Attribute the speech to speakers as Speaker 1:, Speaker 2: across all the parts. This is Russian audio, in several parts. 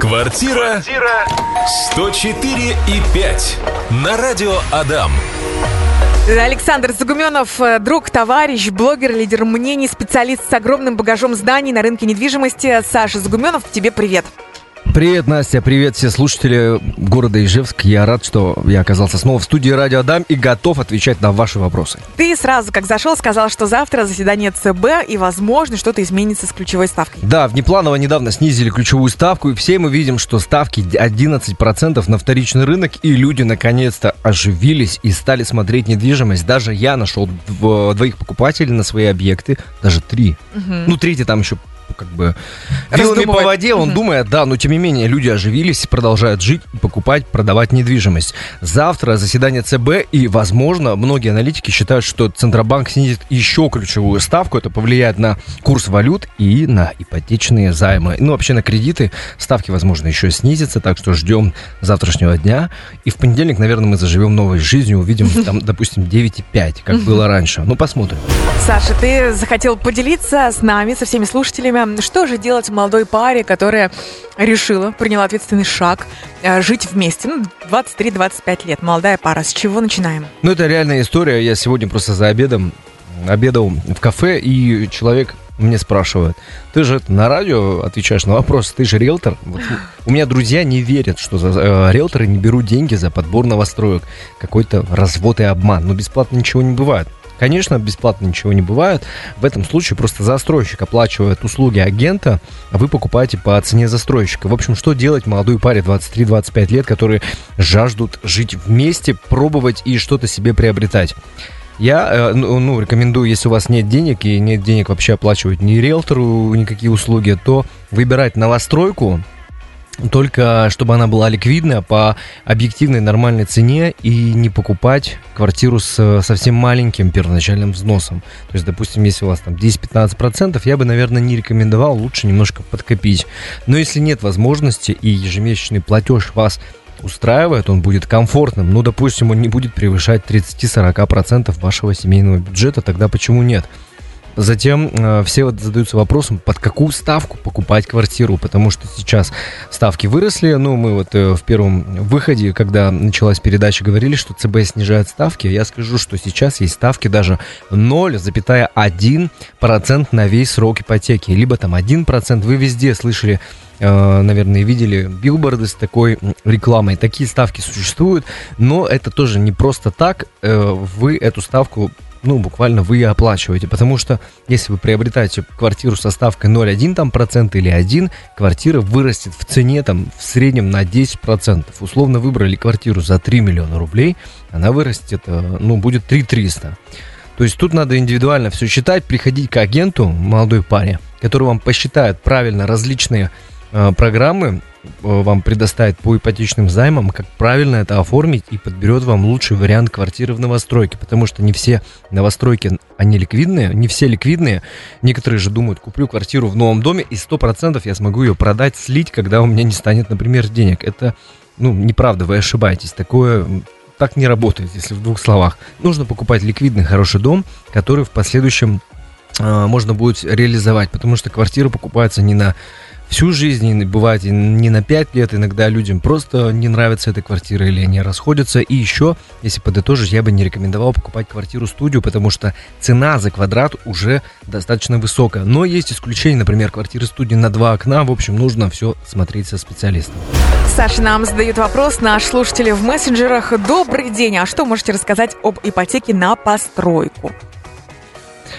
Speaker 1: Квартира 104 и 5 на радио Адам.
Speaker 2: Александр Загуменов, э, друг, товарищ, блогер, лидер мнений, специалист с огромным багажом знаний на рынке недвижимости. Саша Загуменов, тебе привет.
Speaker 3: Привет, Настя, привет все слушатели города Ижевск. Я рад, что я оказался снова в студии Радио Адам и готов отвечать на ваши вопросы.
Speaker 2: Ты сразу, как зашел, сказал, что завтра заседание ЦБ и, возможно, что-то изменится с ключевой ставкой.
Speaker 3: Да, внепланово недавно снизили ключевую ставку, и все мы видим, что ставки 11% на вторичный рынок, и люди наконец-то оживились и стали смотреть недвижимость. Даже я нашел двоих покупателей на свои объекты, даже три. Угу. Ну, третий там еще как бы вилами по воде, он думает, да, но тем не менее люди оживились, продолжают жить, покупать, продавать недвижимость. Завтра заседание ЦБ, и, возможно, многие аналитики считают, что Центробанк снизит еще ключевую ставку, это повлияет на курс валют и на ипотечные займы. Ну, вообще на кредиты ставки, возможно, еще снизятся, так что ждем завтрашнего дня. И в понедельник, наверное, мы заживем новой жизнью, увидим там, допустим, 9,5, как было раньше. Ну, посмотрим.
Speaker 2: Саша, ты захотел поделиться с нами, со всеми слушателями, время, что же делать молодой паре, которая решила, приняла ответственный шаг, э, жить вместе? Ну, 23-25 лет, молодая пара. С чего начинаем?
Speaker 3: Ну, это реальная история. Я сегодня просто за обедом обедал в кафе, и человек мне спрашивает, ты же на радио отвечаешь на вопрос, ты же риэлтор? Вот, у меня друзья не верят, что за, э, риэлторы не берут деньги за подбор новостроек. Какой-то развод и обман. Но бесплатно ничего не бывает. Конечно, бесплатно ничего не бывает. В этом случае просто застройщик оплачивает услуги агента, а вы покупаете по цене застройщика. В общем, что делать молодой паре 23-25 лет, которые жаждут жить вместе, пробовать и что-то себе приобретать? Я э, ну, ну, рекомендую, если у вас нет денег и нет денег вообще оплачивать ни риэлтору никакие услуги, то выбирать новостройку, только чтобы она была ликвидная по объективной нормальной цене и не покупать квартиру с совсем маленьким первоначальным взносом. То есть, допустим, если у вас там 10-15%, я бы, наверное, не рекомендовал, лучше немножко подкопить. Но если нет возможности и ежемесячный платеж вас устраивает, он будет комфортным, ну, допустим, он не будет превышать 30-40% вашего семейного бюджета, тогда почему нет? Затем э, все вот задаются вопросом, под какую ставку покупать квартиру, потому что сейчас ставки выросли. Ну, мы вот э, в первом выходе, когда началась передача, говорили, что ЦБ снижает ставки. Я скажу, что сейчас есть ставки даже 0,1% на весь срок ипотеки, либо там 1%. Вы везде слышали э, наверное, видели билборды с такой рекламой. Такие ставки существуют, но это тоже не просто так. Э, вы эту ставку ну, буквально вы оплачиваете. Потому что если вы приобретаете квартиру со ставкой 0,1 там, процент или 1, квартира вырастет в цене там в среднем на 10 процентов. Условно выбрали квартиру за 3 миллиона рублей, она вырастет, э, ну, будет 3 300. То есть тут надо индивидуально все считать, приходить к агенту, молодой паре, который вам посчитает правильно различные э, программы, вам предоставит по ипотечным займам, как правильно это оформить и подберет вам лучший вариант квартиры в новостройке, потому что не все новостройки, они ликвидные, не все ликвидные. Некоторые же думают, куплю квартиру в новом доме и 100% я смогу ее продать, слить, когда у меня не станет, например, денег. Это, ну, неправда, вы ошибаетесь. Такое так не работает, если в двух словах. Нужно покупать ликвидный хороший дом, который в последующем э, можно будет реализовать, потому что квартира покупается не на всю жизнь, бывает и не на 5 лет, иногда людям просто не нравится эта квартира или они расходятся. И еще, если подытожить, я бы не рекомендовал покупать квартиру-студию, потому что цена за квадрат уже достаточно высокая. Но есть исключения, например, квартиры-студии на два окна. В общем, нужно все смотреть со специалистом.
Speaker 2: Саша нам задает вопрос, наш слушатель в мессенджерах. Добрый день, а что можете рассказать об ипотеке на постройку?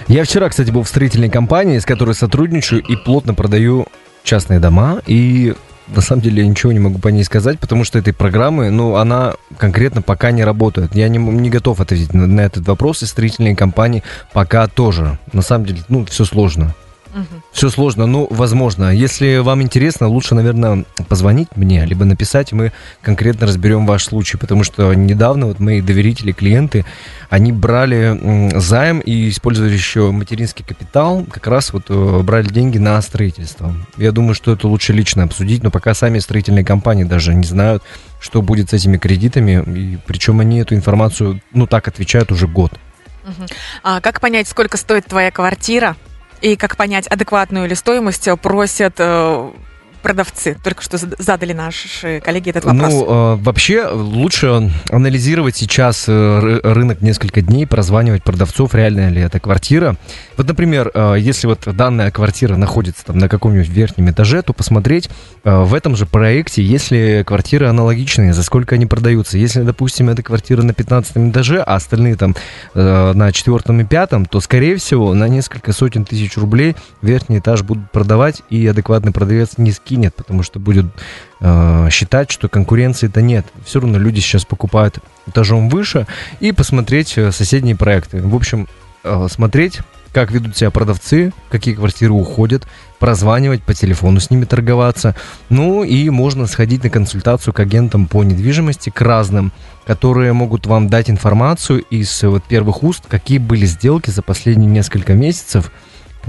Speaker 3: Я вчера, кстати, был в строительной компании, с которой сотрудничаю и плотно продаю частные дома, и на самом деле я ничего не могу по ней сказать, потому что этой программы, ну, она конкретно пока не работает. Я не, не готов ответить на, на этот вопрос, и строительные компании пока тоже. На самом деле, ну, все сложно. Угу. Все сложно, ну, возможно. Если вам интересно, лучше, наверное, позвонить мне, либо написать, мы конкретно разберем ваш случай, потому что недавно вот мои доверители, клиенты, они брали займ и использовали еще материнский капитал, как раз вот э, брали деньги на строительство. Я думаю, что это лучше лично обсудить, но пока сами строительные компании даже не знают, что будет с этими кредитами, и причем они эту информацию, ну, так отвечают уже год.
Speaker 2: А как понять, сколько стоит твоя квартира? И как понять, адекватную ли стоимость просят э, продавцы? Только что задали наши коллеги этот вопрос.
Speaker 3: Ну, э, вообще лучше анализировать сейчас э, рынок несколько дней, прозванивать продавцов, реальная ли это квартира. Вот, например, э, если вот данная квартира находится там на каком-нибудь верхнем этаже, то посмотреть э, в этом же проекте, если квартиры аналогичные, за сколько они продаются. Если, допустим, эта квартира на 15 этаже, а остальные там на четвертом и пятом, то, скорее всего, на несколько сотен тысяч рублей верхний этаж будут продавать, и адекватный продавец не скинет, потому что будет э, считать, что конкуренции-то нет. Все равно люди сейчас покупают этажом выше и посмотреть э, соседние проекты. В общем, э, смотреть как ведут себя продавцы, какие квартиры уходят, прозванивать по телефону с ними торговаться. Ну и можно сходить на консультацию к агентам по недвижимости, к разным, которые могут вам дать информацию из вот, первых уст, какие были сделки за последние несколько месяцев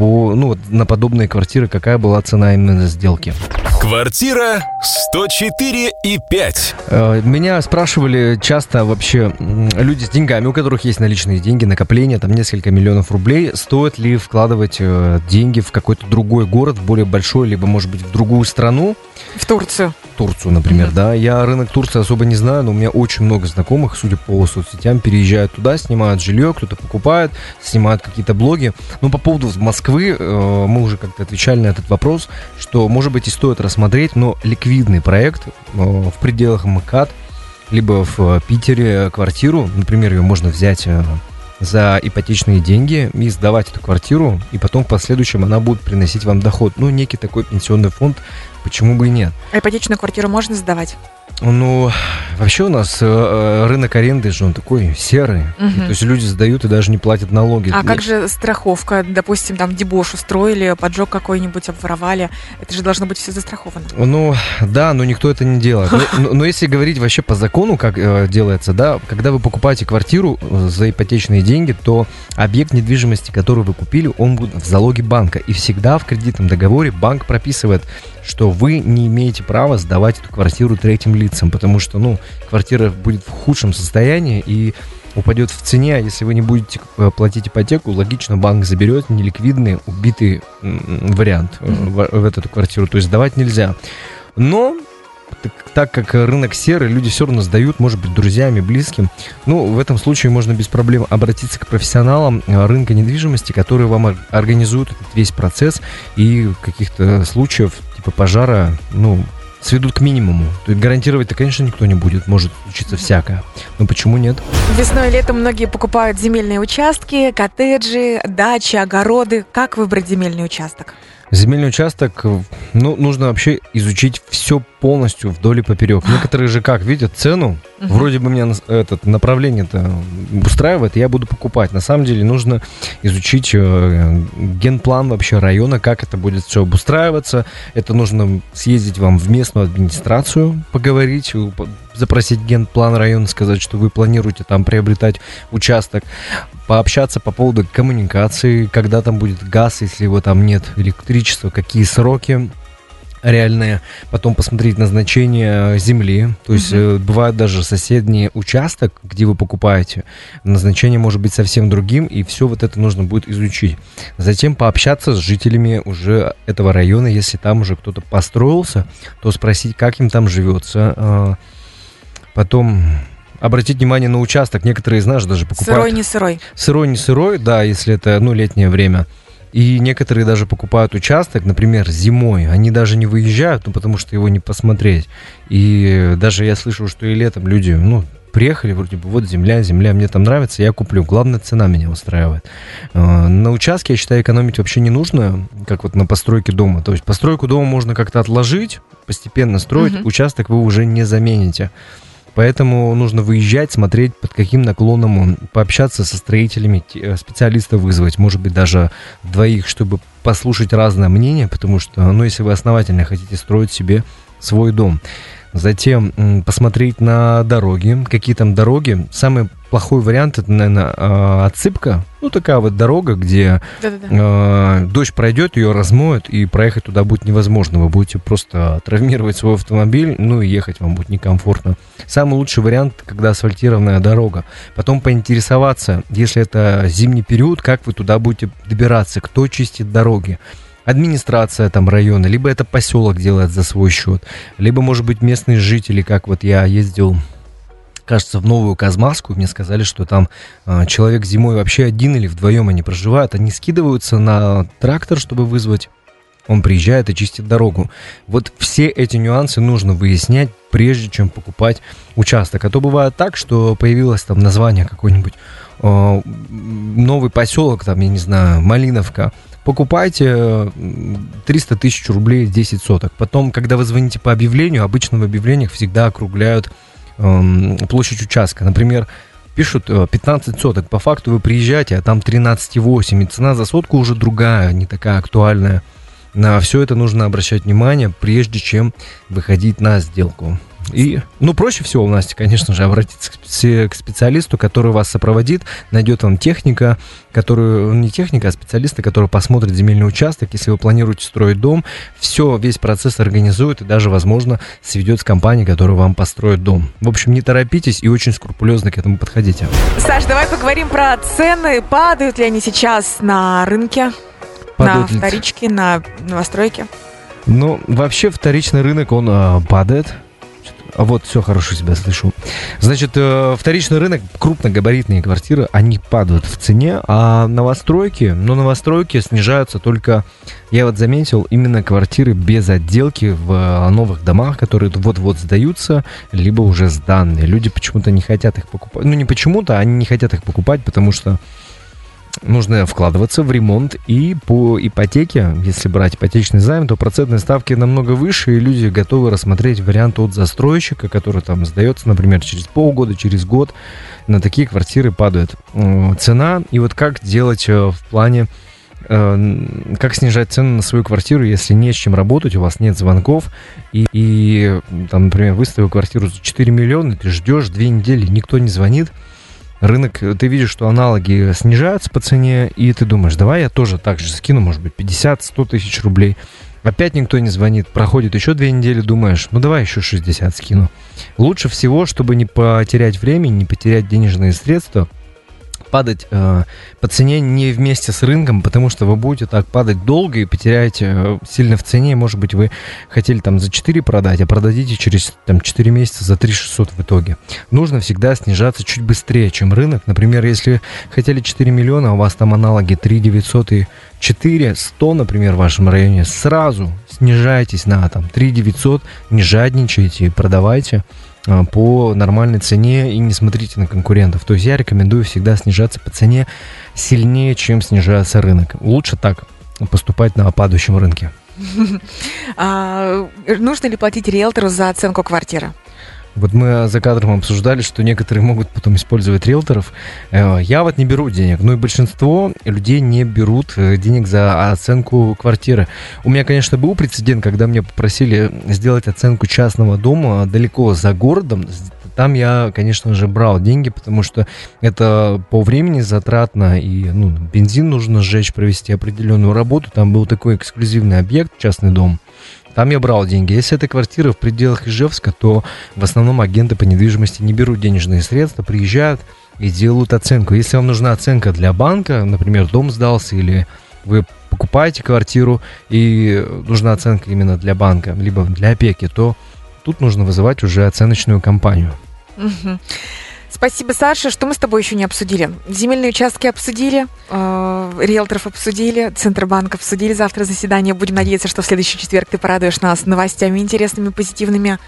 Speaker 3: по, ну, на подобные квартиры, какая была цена именно сделки.
Speaker 1: Квартира 104 и 5.
Speaker 3: Э, меня спрашивали часто вообще люди с деньгами, у которых есть наличные деньги, накопления, там несколько миллионов рублей, стоит ли вкладывать э, деньги в какой-то другой город, в более большой, либо, может быть, в другую страну.
Speaker 2: В Турцию.
Speaker 3: Турцию, например, mm-hmm. да. Я рынок Турции особо не знаю, но у меня очень много знакомых, судя по соцсетям, переезжают туда, снимают жилье, кто-то покупает, снимают какие-то блоги. Но по поводу Москвы э, мы уже как-то отвечали на этот вопрос, что, может быть, и стоит рассмотреть, но ликвидный проект э, в пределах МКАД, либо в э, Питере квартиру, например, ее можно взять э, за ипотечные деньги и сдавать эту квартиру, и потом в последующем она будет приносить вам доход. Ну, некий такой пенсионный фонд, почему бы и нет.
Speaker 2: А ипотечную квартиру можно сдавать?
Speaker 3: Ну, вообще у нас э, э, рынок аренды же он такой серый. Угу. То есть люди сдают и даже не платят налоги.
Speaker 2: А как же страховка? Допустим, там дебош устроили, поджог какой-нибудь обворовали. Это же должно быть все застраховано.
Speaker 3: Ну, да, но никто это не делает. Но, но, но если говорить вообще по закону, как э, делается, да, когда вы покупаете квартиру э, за ипотечные деньги, то объект недвижимости, который вы купили, он будет в залоге банка. И всегда в кредитном договоре банк прописывает, что вы не имеете права сдавать эту квартиру третьим лицам, потому что, ну, квартира будет в худшем состоянии и упадет в цене, а если вы не будете э, платить ипотеку, логично банк заберет неликвидный, убитый вариант mm-hmm. в, в эту квартиру, то есть сдавать нельзя. Но так, так как рынок серый, люди все равно сдают, может быть, друзьями, близким. Ну, в этом случае можно без проблем обратиться к профессионалам э, рынка недвижимости, которые вам организуют весь процесс и каких-то случаев типа пожара, ну, сведут к минимуму. То есть гарантировать-то, конечно, никто не будет. Может случиться всякое. Но почему нет?
Speaker 2: Весной и летом многие покупают земельные участки, коттеджи, дачи, огороды. Как выбрать земельный участок?
Speaker 3: Земельный участок, ну, нужно вообще изучить все полностью вдоль и поперек. Некоторые же как видят цену, вроде бы меня этот направление-то устраивает, я буду покупать. На самом деле нужно изучить э, генплан вообще района, как это будет все обустраиваться. Это нужно съездить вам в местную администрацию, поговорить, запросить генплан района, сказать, что вы планируете там приобретать участок, пообщаться по поводу коммуникации, когда там будет газ, если его там нет, электричество, какие сроки, реальные, потом посмотреть назначение земли, то есть uh-huh. бывает даже соседний участок, где вы покупаете, назначение может быть совсем другим, и все вот это нужно будет изучить. Затем пообщаться с жителями уже этого района, если там уже кто-то построился, то спросить, как им там живется, а, Потом обратить внимание на участок. Некоторые из нас даже покупают...
Speaker 2: Сырой, не сырой.
Speaker 3: Сырой, не сырой, да, если это, ну, летнее время. И некоторые даже покупают участок, например, зимой. Они даже не выезжают, ну, потому что его не посмотреть. И даже я слышал, что и летом люди, ну, приехали, вроде бы, вот земля, земля, мне там нравится, я куплю. Главное, цена меня устраивает. А, на участке, я считаю, экономить вообще не нужно, как вот на постройке дома. То есть постройку дома можно как-то отложить, постепенно строить, угу. участок вы уже не замените. Поэтому нужно выезжать, смотреть, под каким наклоном он, пообщаться со строителями, э, специалистов вызвать, может быть, даже двоих, чтобы послушать разное мнение, потому что, ну, если вы основательно хотите строить себе свой дом. Затем посмотреть на дороги, какие там дороги. Самый плохой вариант это, наверное, а, отсыпка. Ну, такая вот дорога, где э, дождь пройдет, ее размоют, и проехать туда будет невозможно. Вы будете просто травмировать свой автомобиль, ну и ехать вам будет некомфортно. Самый лучший вариант, когда асфальтированная дорога. Потом поинтересоваться, если это зимний период, как вы туда будете добираться, кто чистит дороги администрация там района, либо это поселок делает за свой счет, либо, может быть, местные жители, как вот я ездил кажется, в Новую Казмаску. Мне сказали, что там э, человек зимой вообще один или вдвоем они проживают. Они скидываются на трактор, чтобы вызвать. Он приезжает и чистит дорогу. Вот все эти нюансы нужно выяснять, прежде чем покупать участок. А то бывает так, что появилось там название какой-нибудь э, новый поселок, там, я не знаю, Малиновка покупайте 300 тысяч рублей 10 соток. Потом, когда вы звоните по объявлению, обычно в объявлениях всегда округляют эм, площадь участка. Например, пишут 15 э, соток. По факту вы приезжаете, а там 13,8. И цена за сотку уже другая, не такая актуальная. На все это нужно обращать внимание, прежде чем выходить на сделку. И, ну, проще всего у Насти, конечно же, обратиться к специалисту, который вас сопроводит, найдет вам техника, которую, не техника, а специалиста, который посмотрит земельный участок, если вы планируете строить дом, все, весь процесс организует и даже, возможно, сведет с компанией, которая вам построит дом. В общем, не торопитесь и очень скрупулезно к этому подходите.
Speaker 2: Саш, давай поговорим про цены. Падают ли они сейчас на рынке? Падают на вторичке, на новостройке?
Speaker 3: Ну, вообще вторичный рынок, он э, падает. А вот, все, хорошо себя слышу. Значит, э, вторичный рынок, крупногабаритные квартиры, они падают в цене, а новостройки, ну, новостройки снижаются только, я вот заметил, именно квартиры без отделки в э, новых домах, которые вот-вот сдаются, либо уже сданные. Люди почему-то не хотят их покупать. Ну, не почему-то, они не хотят их покупать, потому что нужно вкладываться в ремонт и по ипотеке, если брать ипотечный займ, то процентные ставки намного выше, и люди готовы рассмотреть вариант от застройщика, который там сдается, например, через полгода, через год. На такие квартиры падает цена. И вот как делать э, в плане э, как снижать цену на свою квартиру, если не с чем работать, у вас нет звонков, и, и там, например, выставил квартиру за 4 миллиона, ты ждешь две недели, никто не звонит, рынок, ты видишь, что аналоги снижаются по цене, и ты думаешь, давай я тоже так же скину, может быть, 50-100 тысяч рублей. Опять никто не звонит, проходит еще две недели, думаешь, ну давай еще 60 скину. Лучше всего, чтобы не потерять время, не потерять денежные средства – падать э, по цене не вместе с рынком, потому что вы будете так падать долго и потеряете э, сильно в цене. Может быть, вы хотели там за 4 продать, а продадите через там, 4 месяца за 3 600 в итоге. Нужно всегда снижаться чуть быстрее, чем рынок. Например, если хотели 4 миллиона, а у вас там аналоги 3 900 и 4 100, например, в вашем районе, сразу снижайтесь на там 3 900, не жадничайте и продавайте. А, по нормальной цене и не смотрите на конкурентов. То есть я рекомендую всегда снижаться по цене сильнее, чем снижается рынок. Лучше так поступать на падающем рынке.
Speaker 2: А, нужно ли платить риэлтору за оценку квартиры?
Speaker 3: Вот мы за кадром обсуждали, что некоторые могут потом использовать риэлторов. Э, я вот не беру денег, но и большинство людей не берут э, денег за оценку квартиры. У меня, конечно, был прецедент, когда мне попросили сделать оценку частного дома далеко за городом. Там я, конечно же, брал деньги, потому что это по времени затратно, и ну, бензин нужно сжечь, провести определенную работу. Там был такой эксклюзивный объект, частный дом. Там я брал деньги. Если это квартира в пределах Ижевска, то в основном агенты по недвижимости не берут денежные средства, приезжают и делают оценку. Если вам нужна оценка для банка, например, дом сдался или вы покупаете квартиру и нужна оценка именно для банка, либо для опеки, то тут нужно вызывать уже оценочную компанию.
Speaker 2: Угу. Спасибо, Саша. Что мы с тобой еще не обсудили? Земельные участки обсудили, э, риэлторов обсудили, Центробанк обсудили. Завтра заседание. Будем надеяться, что в следующий четверг ты порадуешь нас новостями интересными, позитивными.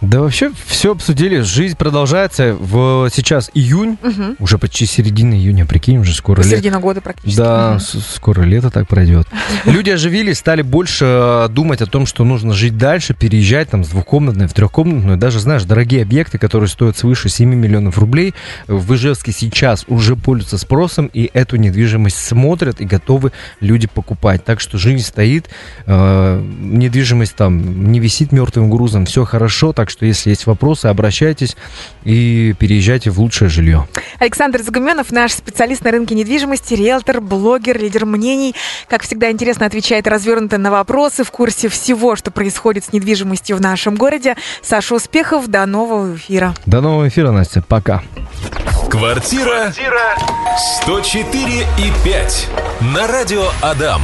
Speaker 3: Да вообще все обсудили. Жизнь продолжается. В сейчас июнь, угу. уже почти середина июня, прикинь, уже скоро
Speaker 2: Середина лет. года практически.
Speaker 3: Да, угу. скоро лето так пройдет. Люди оживились, стали больше э, думать о том, что нужно жить дальше, переезжать там с двухкомнатной в трехкомнатную. Даже, знаешь, дорогие объекты, которые стоят свыше 7 миллионов рублей, в Ижевске сейчас уже пользуются спросом, и эту недвижимость смотрят и готовы люди покупать. Так что жизнь стоит, э, недвижимость там не висит мертвым грузом, все хорошо, так что если есть вопросы, обращайтесь и переезжайте в лучшее жилье.
Speaker 2: Александр Загуменов, наш специалист на рынке недвижимости, риэлтор, блогер, лидер мнений. Как всегда, интересно отвечает развернуто на вопросы, в курсе всего, что происходит с недвижимостью в нашем городе. Саша Успехов, до нового эфира.
Speaker 3: До нового эфира, Настя. Пока.
Speaker 1: Квартира 104 и 5 на радио Адам.